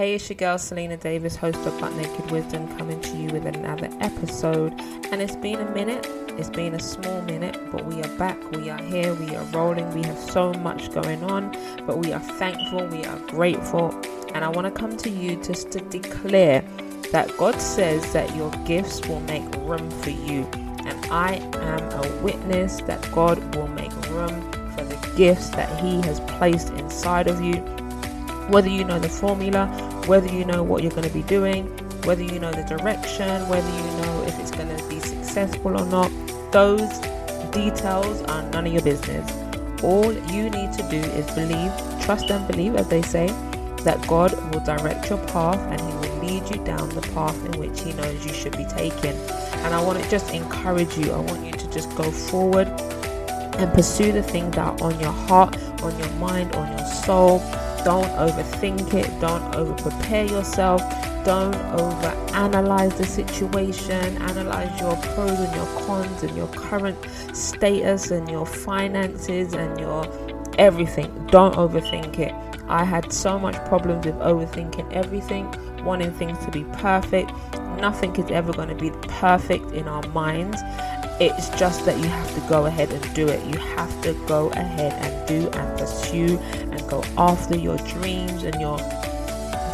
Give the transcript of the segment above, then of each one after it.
Hey, it's your girl Selina Davis, host of Butt Naked Wisdom, coming to you with another episode. And it's been a minute, it's been a small minute, but we are back, we are here, we are rolling, we have so much going on, but we are thankful, we are grateful. And I want to come to you just to declare that God says that your gifts will make room for you. And I am a witness that God will make room for the gifts that He has placed inside of you whether you know the formula, whether you know what you're going to be doing, whether you know the direction, whether you know if it's going to be successful or not, those details are none of your business. All you need to do is believe, trust and believe, as they say, that God will direct your path and He will lead you down the path in which He knows you should be taking. And I want to just encourage you, I want you to just go forward and pursue the things that are on your heart, on your mind, on your soul don't overthink it. Don't over prepare yourself. Don't over analyze the situation. Analyze your pros and your cons and your current status and your finances and your everything. Don't overthink it. I had so much problems with overthinking everything, wanting things to be perfect. Nothing is ever going to be perfect in our minds. It's just that you have to go ahead and do it. You have to go ahead and do and pursue go after your dreams and your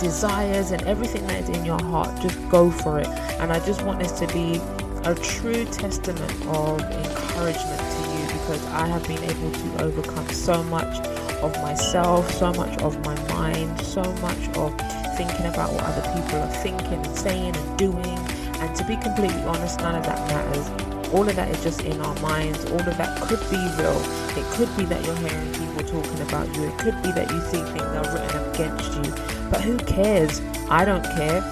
desires and everything that is in your heart. Just go for it. And I just want this to be a true testament of encouragement to you because I have been able to overcome so much of myself, so much of my mind, so much of thinking about what other people are thinking and saying and doing. And to be completely honest, none of that matters all of that is just in our minds. All of that could be real. It could be that you're hearing people talking about you. It could be that you see things are written against you. But who cares? I don't care.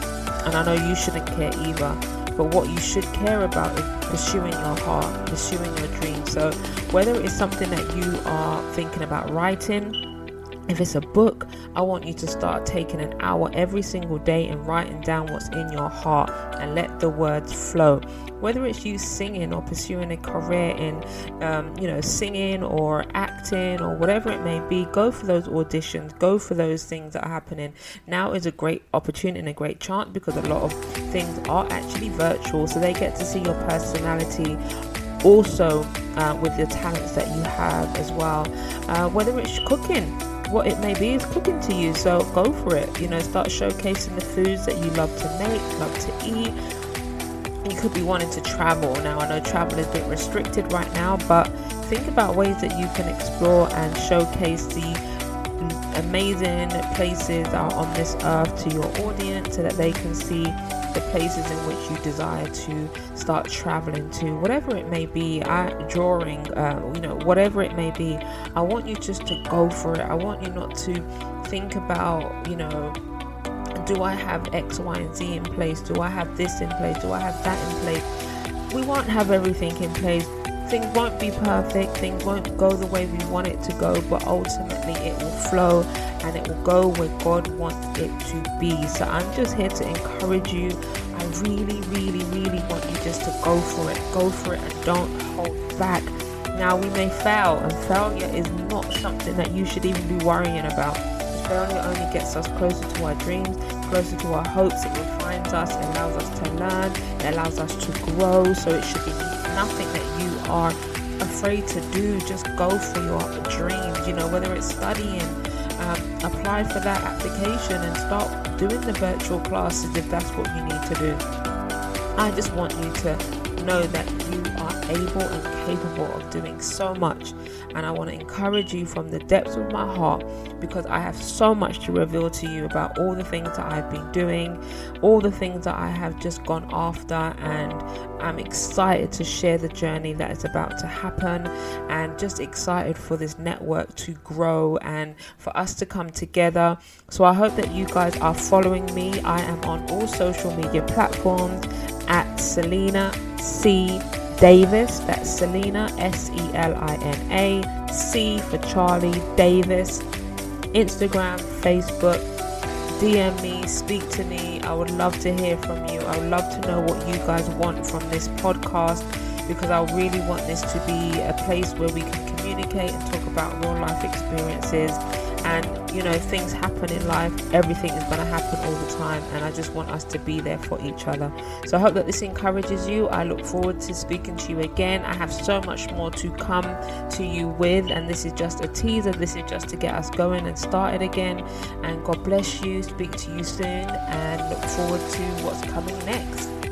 And I know you shouldn't care either. But what you should care about is pursuing your heart, pursuing your dreams. So whether it's something that you are thinking about writing, if it's a book, I want you to start taking an hour every single day and writing down what's in your heart and let the words flow. Whether it's you singing or pursuing a career in, um, you know, singing or acting or whatever it may be, go for those auditions, go for those things that are happening. Now is a great opportunity and a great chance because a lot of things are actually virtual, so they get to see your personality also uh, with the talents that you have as well. Uh, whether it's cooking, what it may be is cooking to you. So go for it. You know, start showcasing the foods that you love to make, love to eat. You could be wanting to travel. Now, I know travel is a bit restricted right now, but think about ways that you can explore and showcase the amazing places are on this earth to your audience so that they can see the places in which you desire to start traveling to, whatever it may be, I, drawing, uh, you know, whatever it may be. I want you just to go for it. I want you not to think about, you know, do I have X, Y, and Z in place? Do I have this in place? Do I have that in place? We won't have everything in place. Things won't be perfect, things won't go the way we want it to go, but ultimately it will flow and it will go where God wants it to be. So I'm just here to encourage you. I really, really, really want you just to go for it. Go for it and don't hold back. Now we may fail, and failure is not something that you should even be worrying about. Failure only gets us closer to our dreams, closer to our hopes. It refines us, it allows us to learn, it allows us to grow. So it should be nothing that you are afraid to do. Just go for your dreams. You know, whether it's studying, um, apply for that application and start doing the virtual classes if that's what you need to do. I just want you to know that you are able and capable of doing so much. And I want to encourage you from the depths of my heart because I have so much to reveal to you about all the things that I've been doing, all the things that I have just gone after, and I'm excited to share the journey that is about to happen and just excited for this network to grow and for us to come together. So I hope that you guys are following me. I am on all social media platforms at Selina C Davis. That's Selina S E L I N A C for Charlie Davis. Instagram, Facebook, DM me, speak to me. I would love to hear from you. I would love to know what you guys want from this podcast because I really want this to be a place where we can communicate and talk about real life experiences And you know, things happen in life, everything is going to happen all the time, and I just want us to be there for each other. So I hope that this encourages you. I look forward to speaking to you again. I have so much more to come to you with, and this is just a teaser. This is just to get us going and started again. And God bless you. Speak to you soon, and look forward to what's coming next.